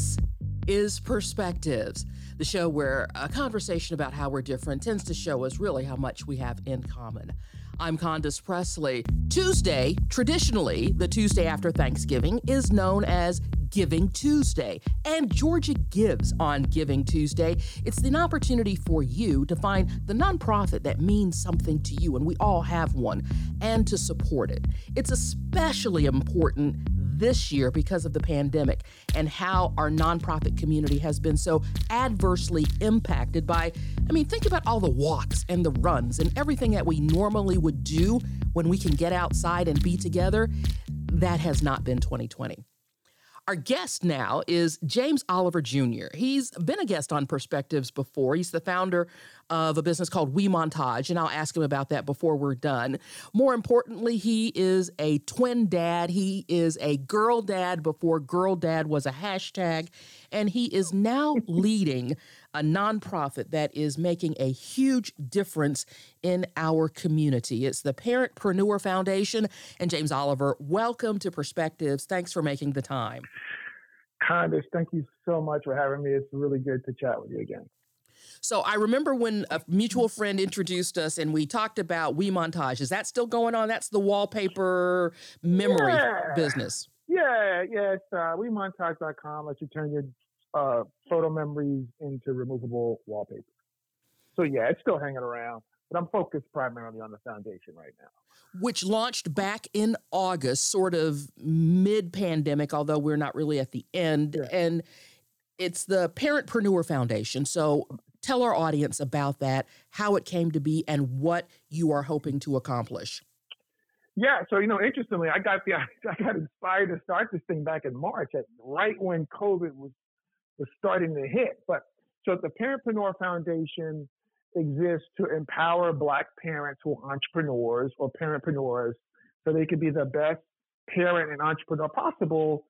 This is Perspectives, the show where a conversation about how we're different tends to show us really how much we have in common. I'm Condace Pressley. Tuesday, traditionally, the Tuesday after Thanksgiving, is known as Giving Tuesday. And Georgia Gives on Giving Tuesday. It's an opportunity for you to find the nonprofit that means something to you, and we all have one, and to support it. It's especially important this year because of the pandemic and how our nonprofit community has been so adversely impacted by, I mean, think about all the walks and the runs and everything that we normally would do when we can get outside and be together. That has not been 2020. Our guest now is James Oliver Jr. He's been a guest on Perspectives before. He's the founder of a business called We Montage, and I'll ask him about that before we're done. More importantly, he is a twin dad. He is a girl dad before girl dad was a hashtag, and he is now leading a nonprofit that is making a huge difference in our community. It's the Parentpreneur Foundation. And James Oliver, welcome to Perspectives. Thanks for making the time. Condace, thank you so much for having me. It's really good to chat with you again. So I remember when a mutual friend introduced us and we talked about We Montage. Is that still going on? That's the wallpaper memory yeah. business. Yeah, yeah. It's uh, WeMontage.com. Let you turn your uh, photo memories into removable wallpaper. So yeah, it's still hanging around, but I'm focused primarily on the foundation right now. Which launched back in August, sort of mid pandemic, although we're not really at the end. Yeah. And it's the Parentpreneur Foundation. So tell our audience about that, how it came to be, and what you are hoping to accomplish. Yeah, so you know, interestingly, I got the I got inspired to start this thing back in March, at right when COVID was was starting to hit. But so the Parentpreneur Foundation exists to empower Black parents who are entrepreneurs or parentpreneurs so they can be the best parent and entrepreneur possible.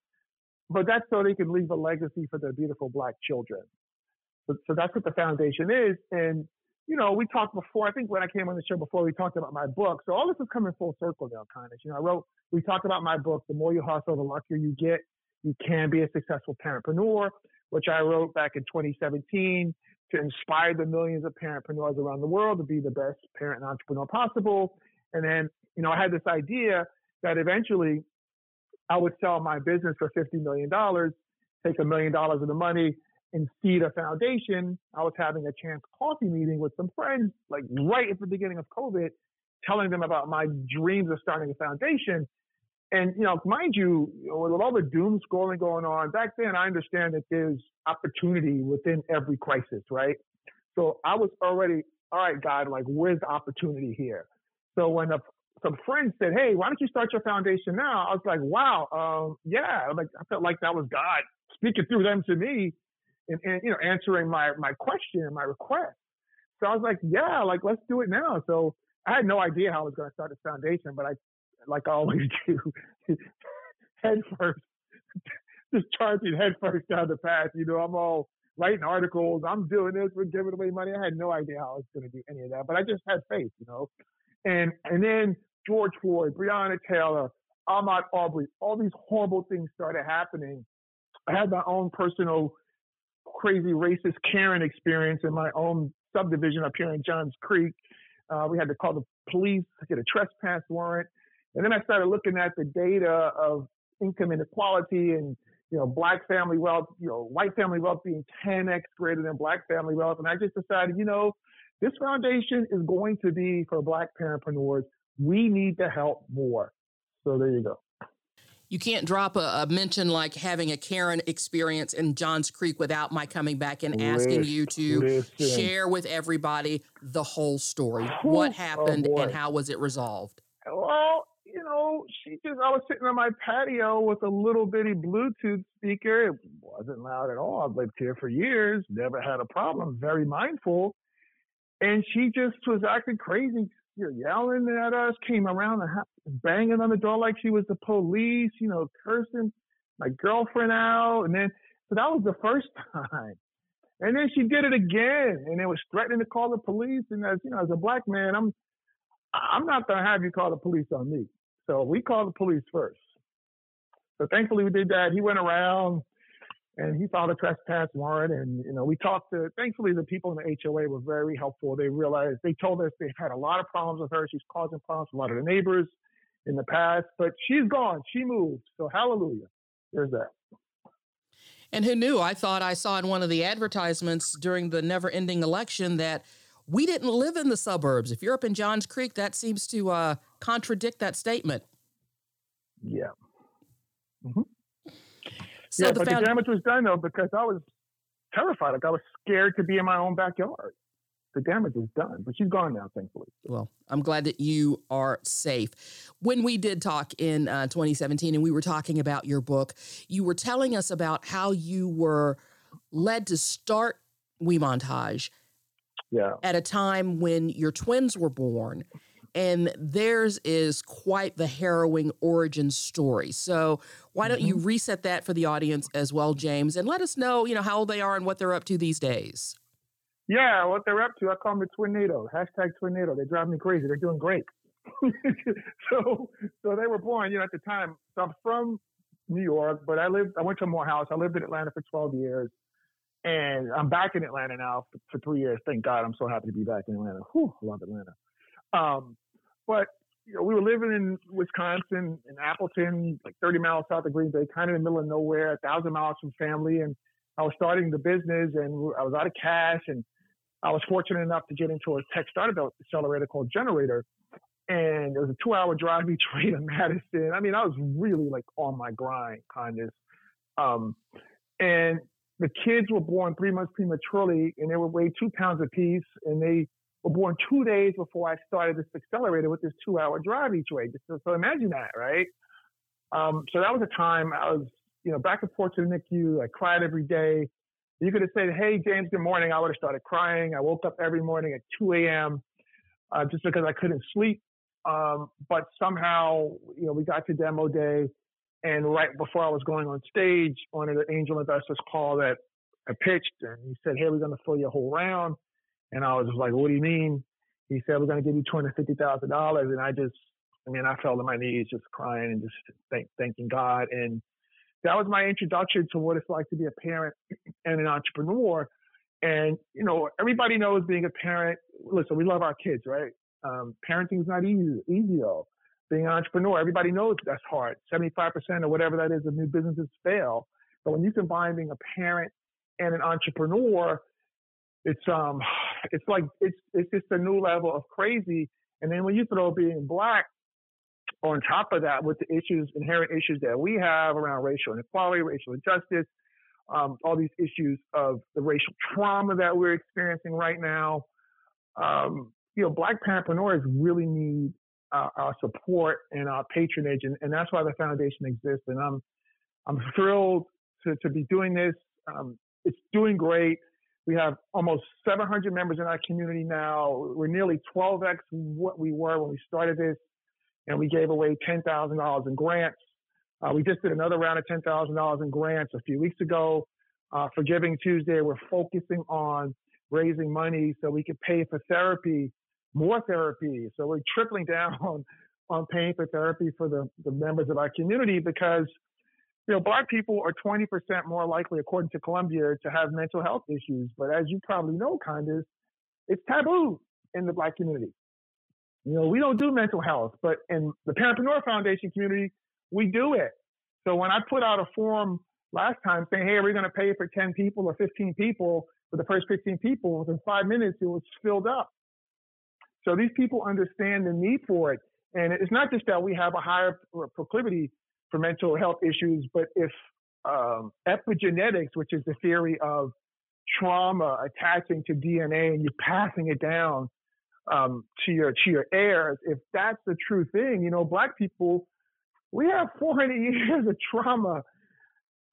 But that's so they can leave a legacy for their beautiful Black children. So, so that's what the foundation is. And, you know, we talked before, I think when I came on the show before, we talked about my book. So all this is coming full circle now, kind of. You know, I wrote, we talked about my book, The More You Hustle, The Luckier You Get. You can be a successful parentpreneur which I wrote back in 2017 to inspire the millions of parentpreneurs around the world to be the best parent and entrepreneur possible. And then, you know, I had this idea that eventually I would sell my business for $50 million, take a million dollars of the money and seed a foundation. I was having a chance coffee meeting with some friends, like right at the beginning of COVID, telling them about my dreams of starting a foundation. And, you know, mind you, with all the doom scrolling going on, back then I understand that there's opportunity within every crisis, right? So I was already, all right, God, like, where's the opportunity here? So when a, some friends said, hey, why don't you start your foundation now? I was like, wow, um, yeah. Like, I felt like that was God speaking through them to me and, and, you know, answering my, my question and my request. So I was like, yeah, like, let's do it now. So I had no idea how I was going to start this foundation, but I like I always do, head first, just charging head first down the path. You know, I'm all writing articles. I'm doing this. We're giving away money. I had no idea how I was going to do any of that, but I just had faith, you know. And and then George Floyd, Breonna Taylor, Ahmaud Arbery, all these horrible things started happening. I had my own personal crazy racist Karen experience in my own subdivision up here in Johns Creek. Uh, we had to call the police, get a trespass warrant. And then I started looking at the data of income inequality and, you know, black family wealth, you know, white family wealth being 10x greater than black family wealth. And I just decided, you know, this foundation is going to be for black parentpreneurs. We need to help more. So there you go. You can't drop a, a mention like having a Karen experience in Johns Creek without my coming back and asking you to listen. share with everybody the whole story. What oh, happened oh and how was it resolved? She just, I was sitting on my patio with a little bitty Bluetooth speaker. It wasn't loud at all. I've lived here for years, never had a problem, very mindful. And she just was acting crazy, yelling at us, came around and banging on the door like she was the police, you know, cursing my girlfriend out. And then, so that was the first time. And then she did it again and it was threatening to call the police. And as, you know, as a black man, I'm, I'm not to have you call the police on me. So we called the police first. So thankfully we did that. He went around, and he filed a trespass warrant. And you know, we talked to. Thankfully, the people in the HOA were very helpful. They realized they told us they've had a lot of problems with her. She's causing problems with a lot of the neighbors in the past, but she's gone. She moved. So hallelujah. There's that. And who knew? I thought I saw in one of the advertisements during the never ending election that we didn't live in the suburbs. If you're up in Johns Creek, that seems to uh, contradict that statement. Yeah. Mm-hmm. So yeah, the but found- the damage was done though because I was terrified. Like I was scared to be in my own backyard. The damage is done, but she's gone now, thankfully. Well, I'm glad that you are safe. When we did talk in uh, 2017 and we were talking about your book, you were telling us about how you were led to start We Montage yeah. at a time when your twins were born and theirs is quite the harrowing origin story. So why don't mm-hmm. you reset that for the audience as well, James, and let us know, you know, how old they are and what they're up to these days. Yeah, what they're up to, I call them the Twinado. Hashtag Twinado. They drive me crazy. They're doing great. so, so they were born, you know, at the time. So I'm from New York, but I lived. I went to Morehouse. I lived in Atlanta for 12 years, and I'm back in Atlanta now for, for three years. Thank God, I'm so happy to be back in Atlanta. Whew, love Atlanta. Um, but you know, we were living in Wisconsin, in Appleton, like 30 miles south of Green Bay, kind of in the middle of nowhere, a thousand miles from family. And I was starting the business, and I was out of cash, and I was fortunate enough to get into a tech startup accelerator called gener8tor. And it was a two hour drive to Madison. I mean, I was really like on my grind, kind of. Um, and the kids were born three months prematurely and they would weigh two pounds apiece and they were born two days before I started this accelerator with this two hour drive each way. So, so imagine that, right? Um, so that was a time I was, you know, back and forth to the NICU. I cried every day. You could have said, Hey, James, good morning. I would have started crying. I woke up every morning at 2 a.m. Uh, just because I couldn't sleep. Um, but somehow, you know, we got to demo day. And right before I was going on stage, one of the angel investors called that I pitched and he said, Hey, we're going to fill your whole round. And I was like, what do you mean? He said, we're going to give you $250,000. And I just, I mean, I fell to my knees just crying and just thank, thanking God. And that was my introduction to what it's like to be a parent and an entrepreneur. And, you know, everybody knows being a parent, listen, we love our kids, right? Um, parenting is not easy, easy though. Being an entrepreneur, everybody knows that's hard. 75% or whatever that is of new businesses fail. But when you combine being a parent and an entrepreneur, it's um it's like it's it's just a new level of crazy. And then when you throw being black on top of that with the issues, inherent issues that we have around racial inequality, racial injustice, um, all these issues of the racial trauma that we're experiencing right now. Um, you know, black parentpreneurs really need uh, our support and our patronage, and, and that's why the foundation exists. And I'm I'm thrilled to, to be doing this. Um, it's doing great. We have almost 700 members in our community now. We're nearly 12x what we were when we started this, and we gave away $10,000 in grants. Uh, we just did another round of $10,000 in grants a few weeks ago. Uh, for Giving Tuesday, we're focusing on raising money so we can pay for therapy, more therapy. So we're tripling down on, on paying for therapy for the, the members of our community because you know, black people are 20% more likely, according to Columbia, to have mental health issues. But as you probably know, Condace, it's taboo in the black community. You know, we don't do mental health, but in the Parentpreneur Foundation community, we do it. So when I put out a form last time saying, hey, we're going to pay for 10 people or 15 people, for the first 15 people, within five minutes, it was filled up. So these people understand the need for it. And it's not just that we have a higher proclivity for mental health issues, but if um, epigenetics, which is the theory of trauma attaching to DNA and you passing it down um, to your to your heirs, if that's the true thing, you know, black people, we have 400 years of trauma.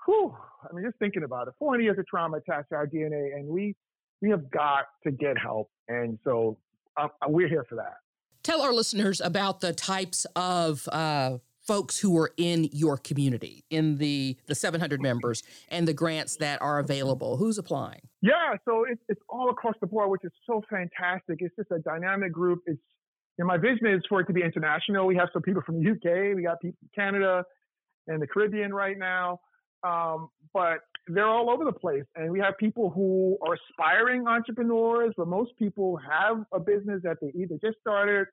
Whew, I mean, just thinking about it, 400 years of trauma attached to our DNA, and we we have got to get help, and so uh, we're here for that. Tell our listeners about the types of uh, folks who are in your community, in the the 700 members, and the grants that are available? Who's applying? Yeah, so it's it's all across the board, which is so fantastic. It's just a dynamic group. It's you know, my vision is for it to be international. We have some people from the UK, we got people from Canada and the Caribbean right now. um, but they're all over the place. And we have people who are aspiring entrepreneurs, but most people have a business that they either just started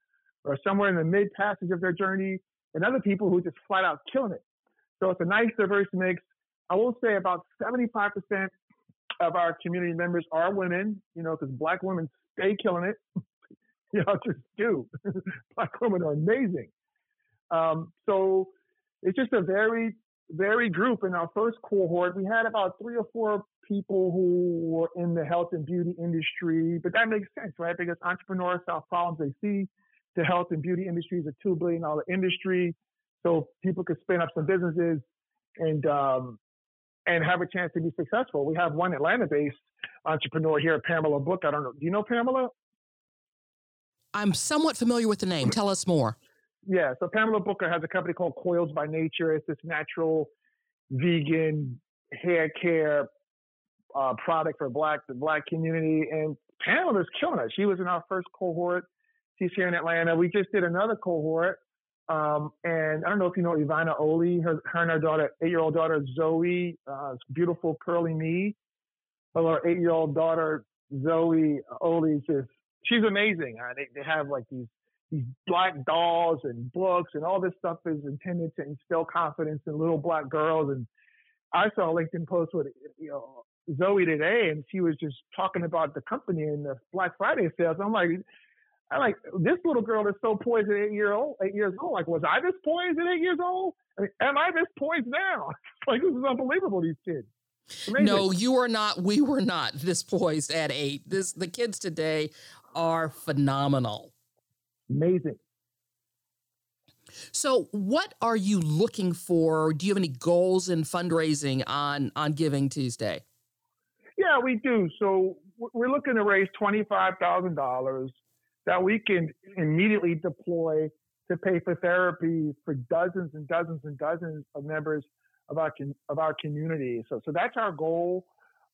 or somewhere in the mid passage of their journey, and other people who just flat out killing it. So it's a nice diverse mix. I will say about 75% of our community members are women, you know, because black women stay killing it. you know, just do. black women are amazing. Um, so it's just a very, very group. In our first cohort, we had about three or four people who were in the health and beauty industry, but that makes sense, right? Because entrepreneurs solve problems they see. The health and beauty industry is a $2 billion industry. So people could spin up some businesses and, um, and have a chance to be successful. We have one Atlanta-based entrepreneur here, Pamela Book. I don't know. Do you know Pamela? I'm somewhat familiar with the name. Tell us more. Yeah, so Pamela Booker has a company called Coils by Nature. It's this natural, vegan hair care uh, product for black the black community, and Pamela's killing it. She was in our first cohort. She's here in Atlanta. We just did another cohort, um, and I don't know if you know Ivana Oli. Her, her and her daughter, eight-year-old daughter Zoe, uh, beautiful curly knee. Her eight-year-old daughter Zoe Oli just she's amazing. They, they have like these Mm-hmm. black dolls and books and all this stuff is intended to instill confidence in little black girls. And I saw a LinkedIn post with you know Zoe today, and she was just talking about the company and the Black Friday sales. I'm like, I'm like, this little girl is so poised at eight year old, eight years old. Like, was I this poised at eight years old? I mean, am I this poised now? like, this is unbelievable. These kids. Amazing. No, you are not. We were not this poised at eight. This the kids today are phenomenal. Amazing. So, what are you looking for? Do you have any goals in fundraising on on Giving Tuesday? Yeah, we do. So, we're looking to raise twenty five thousand dollars that we can immediately deploy to pay for therapy for dozens and dozens and dozens of members of our of our community. So, so that's our goal.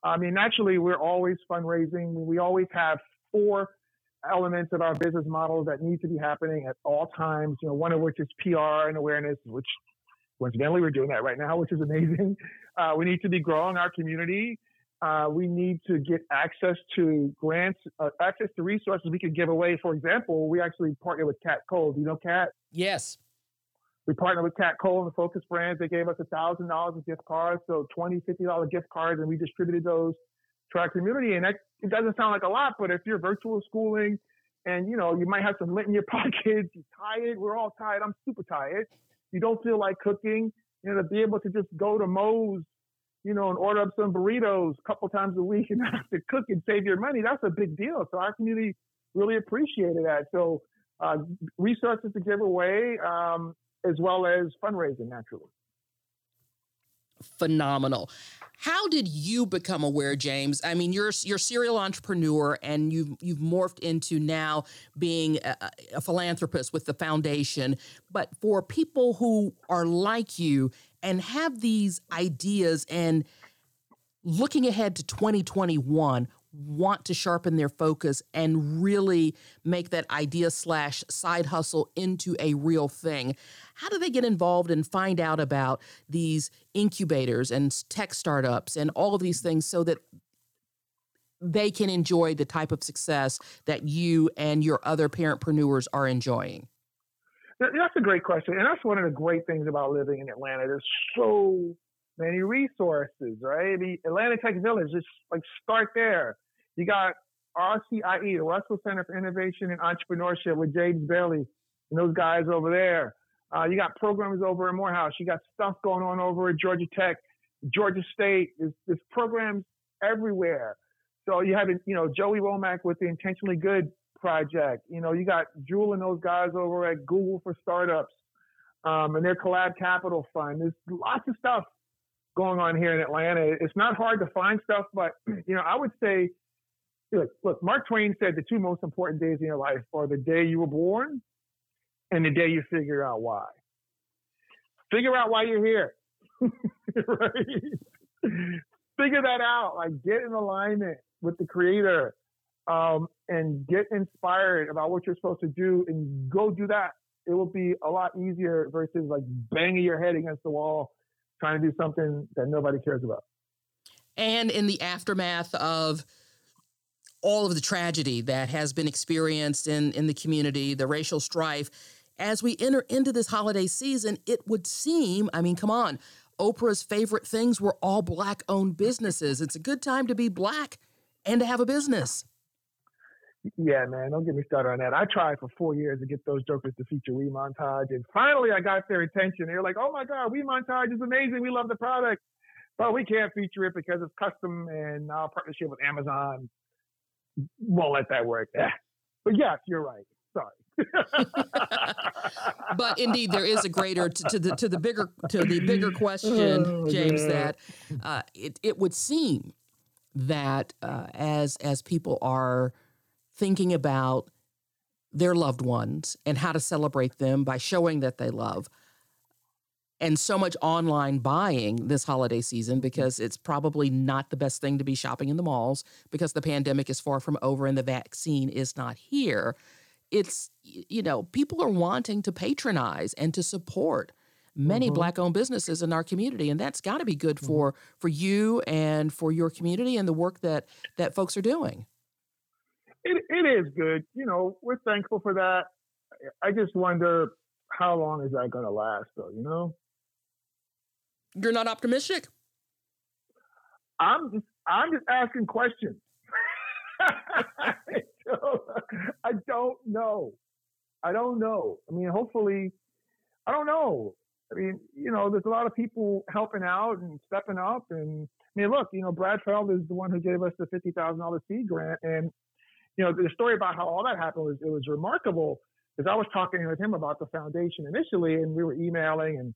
I mean, naturally, we're always fundraising. We always have four elements of our business model that need to be happening at all times. You know, one of which is PR and awareness, which coincidentally we're doing that right now, which is amazing. Uh, we need to be growing our community. Uh, we need to get access to grants, uh, access to resources we can give away. For example, we actually partner with Kat Cole. Do you know Kat? Yes. We partnered with Kat Cole and the Focus Brands. They gave us a thousand dollars in gift cards, so twenty, fifty dollar gift cards, and we distributed those to our community. And that, it doesn't sound like a lot, but if you're virtual schooling and you know you might have some lint in your pockets, you're tired. We're all tired. I'm super tired. You don't feel like cooking. You know, to be able to just go to Moe's, you know, and order up some burritos a couple times a week and not have to cook and save your money. That's a big deal. So our community really appreciated that. So uh, resources to give away, um, as well as fundraising, naturally phenomenal. How did you become aware, James? I mean, you're you're serial entrepreneur, and you've you've morphed into now being a, a philanthropist with the foundation. But for people who are like you and have these ideas and looking ahead to 2021, want to sharpen their focus and really make that idea slash side hustle into a real thing. How do they get involved and find out about these incubators and tech startups and all of these things so that they can enjoy the type of success that you and your other parentpreneurs are enjoying? That's a great question and that's one of the great things about living in atlanta. There's so many resources, right? The Atlanta Tech Village, just like start there. You got RCIE, the Russell Center for Innovation and Entrepreneurship with James Bailey and those guys over there. Uh, you got programs over in Morehouse. You got stuff going on over at Georgia Tech, Georgia State. There's, there's programs everywhere. So you have, you know, Joey Womack with the Intentionally Good project. You know, you got Jewel and those guys over at Google for Startups um, and their Collab Capital Fund. There's lots of stuff going on here in Atlanta. It's not hard to find stuff, but you know, I would say, look, look, Mark Twain said the two most important days in your life are the day you were born and the day you figure out why. Figure out why you're here. right? Figure that out. Like get in alignment with the creator um, and get inspired about what you're supposed to do and go do that. It will be a lot easier versus like banging your head against the wall trying to do something that nobody cares about. And in the aftermath of all of the tragedy that has been experienced in, in the community, the racial strife, as we enter into this holiday season, it would seem, I mean, come on, Oprah's favorite things were all black owned businesses. It's a good time to be black and to have a business. Yeah, man, don't get me started on that. I tried for four years to get those jokers to feature We Montage, and finally I got their attention. They were like, "Oh my God, We Montage is amazing. We love the product, but we can't feature it because it's custom and our partnership with Amazon won't let that work." Yeah. But yes, you're right. Sorry. but indeed, there is a greater to, to, the to the bigger to the bigger question, oh, James. That uh, it it would seem that uh, as as people are thinking about their loved ones and how to celebrate them by showing that they love and so much online buying this holiday season because it's probably not the best thing to be shopping in the malls because the pandemic is far from over and the vaccine is not here it's you know people are wanting to patronize and to support many mm-hmm. black owned businesses in our community and that's got to be good mm-hmm. for for you and for your community and the work that that folks are doing it, it is good you know we're thankful for that i just wonder how long is that going to last though you know you're not optimistic i'm just i'm just asking questions I don't know. I don't know. I mean, hopefully, I don't know. I mean, you know, there's a lot of people helping out and stepping up. And I mean, look, you know, Brad Feld is the one who gave us the fifty thousand dollars seed grant, and you know, the story about how all that happened was it was remarkable. Because I was talking with him about the foundation initially, and we were emailing, and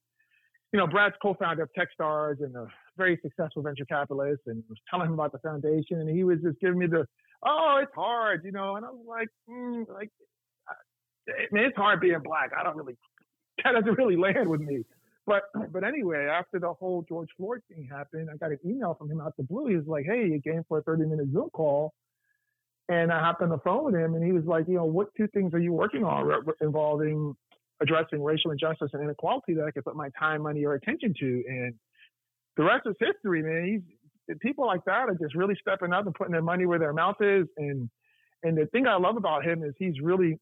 you know, Brad's co-founder of TechStars and a very successful venture capitalist, and was telling him about the foundation, and he was just giving me the oh, it's hard, you know. And I was like, mm, like, I mean, it's hard being black. I don't really, that doesn't really land with me. But but anyway, after the whole George Floyd thing happened, I got an email from him out the blue. He was like, "Hey, you came for a 30 minute Zoom call," and I hopped on the phone with him, and he was like, "You know, what two things are you working on involving addressing racial injustice and inequality that I could put my time, money, or attention to?" And the rest is history, man. He's people like that are just really stepping up and putting their money where their mouth is. And and the thing I love about him is he's really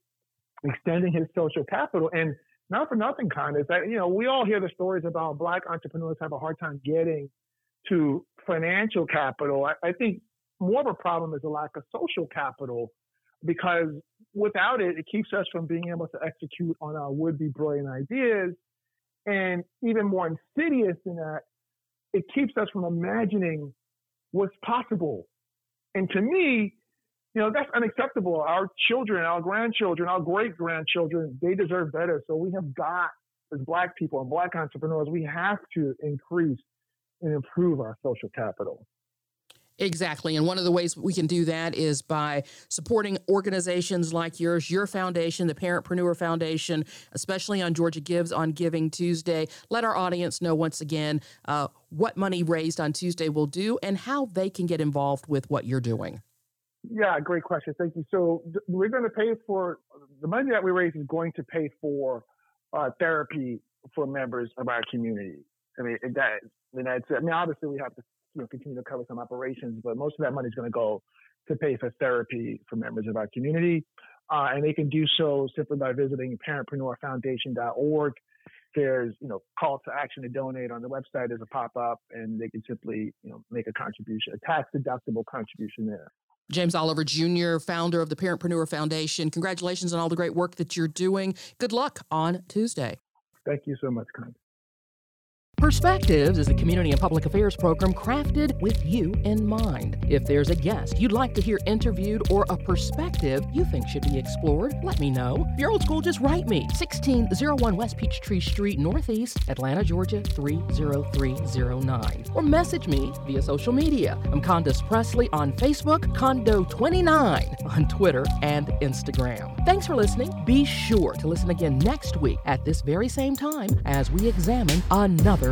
extending his social capital. And not for nothing, kind is that you know we all hear the stories about black entrepreneurs have a hard time getting to financial capital. I, I think more of a problem is a lack of social capital because without it, it keeps us from being able to execute on our would-be brilliant ideas. And even more insidious than that, it keeps us from imagining what's possible. And to me, you know, that's unacceptable. Our children, our grandchildren, our great grandchildren, they deserve better. So we have got, as Black people and Black entrepreneurs, we have to increase and improve our social capital. Exactly. And one of the ways we can do that is by supporting organizations like yours, your foundation, the Parentpreneur Foundation, especially on Georgia Gives on Giving Tuesday. Let our audience know once again uh, what money raised on Tuesday will do and how they can get involved with what you're doing. Yeah, great question. Thank you. So th- we're going to pay for the money that we raise is going to pay for uh, therapy for members of our community. I mean, that, I mean, I mean, obviously we have to you know, continue to cover some operations, but most of that money is going to go to pay for therapy for members of our community. Uh, and they can do so simply by visiting parentpreneurfoundation.org. There's, you know, call to action to donate on the website. There's a pop up, and they can simply, you know, make a contribution, a tax deductible contribution there. James Oliver Jr., founder of the Parentpreneur Foundation. Congratulations on all the great work that you're doing. Good luck on Tuesday. Thank you so much, Con. Perspectives is a community and public affairs program crafted with you in mind. If there's a guest you'd like to hear interviewed or a perspective you think should be explored, let me know. If you're old school, just write me. 1601 West Peachtree Street, Northeast, Atlanta, Georgia 30309. Or message me via social media. I'm Condace Pressley on Facebook, Condo29 on Twitter and Instagram. Thanks for listening. Be sure to listen again next week at this very same time as we examine another